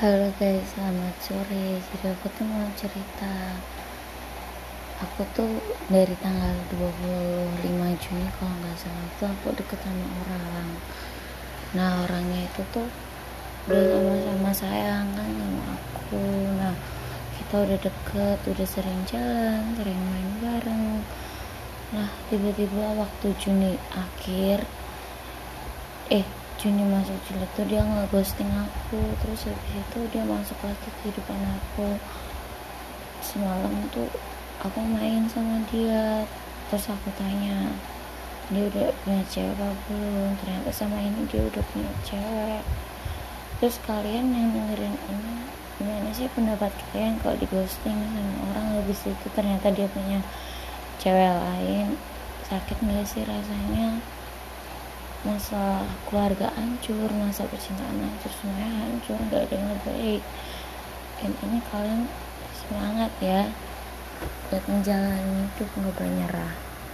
Halo guys, selamat sore. Jadi aku tuh mau cerita. Aku tuh dari tanggal 25 Juni kalau nggak salah itu aku deket sama orang. Nah orangnya itu tuh udah sama-sama sayang kan sama aku. Nah kita udah deket, udah sering jalan, sering main bareng. Nah tiba-tiba waktu Juni akhir, eh Juni masuk Juli tuh dia nggak ghosting aku. Terus habis itu dia masuk lagi ke kehidupan aku. Semalam tuh aku main sama dia. Terus aku tanya dia udah punya cewek apa belum? Ternyata sama ini dia udah punya cewek. Terus kalian yang dengerin ini gimana sih pendapat kalian kalau di ghosting sama orang? Habis itu ternyata dia punya cewek lain. Sakit nggak sih rasanya masa keluarga hancur masa percintaan hancur semuanya hancur nggak ada yang baik intinya kalian semangat ya buat menjalani hidup nggak boleh nyerah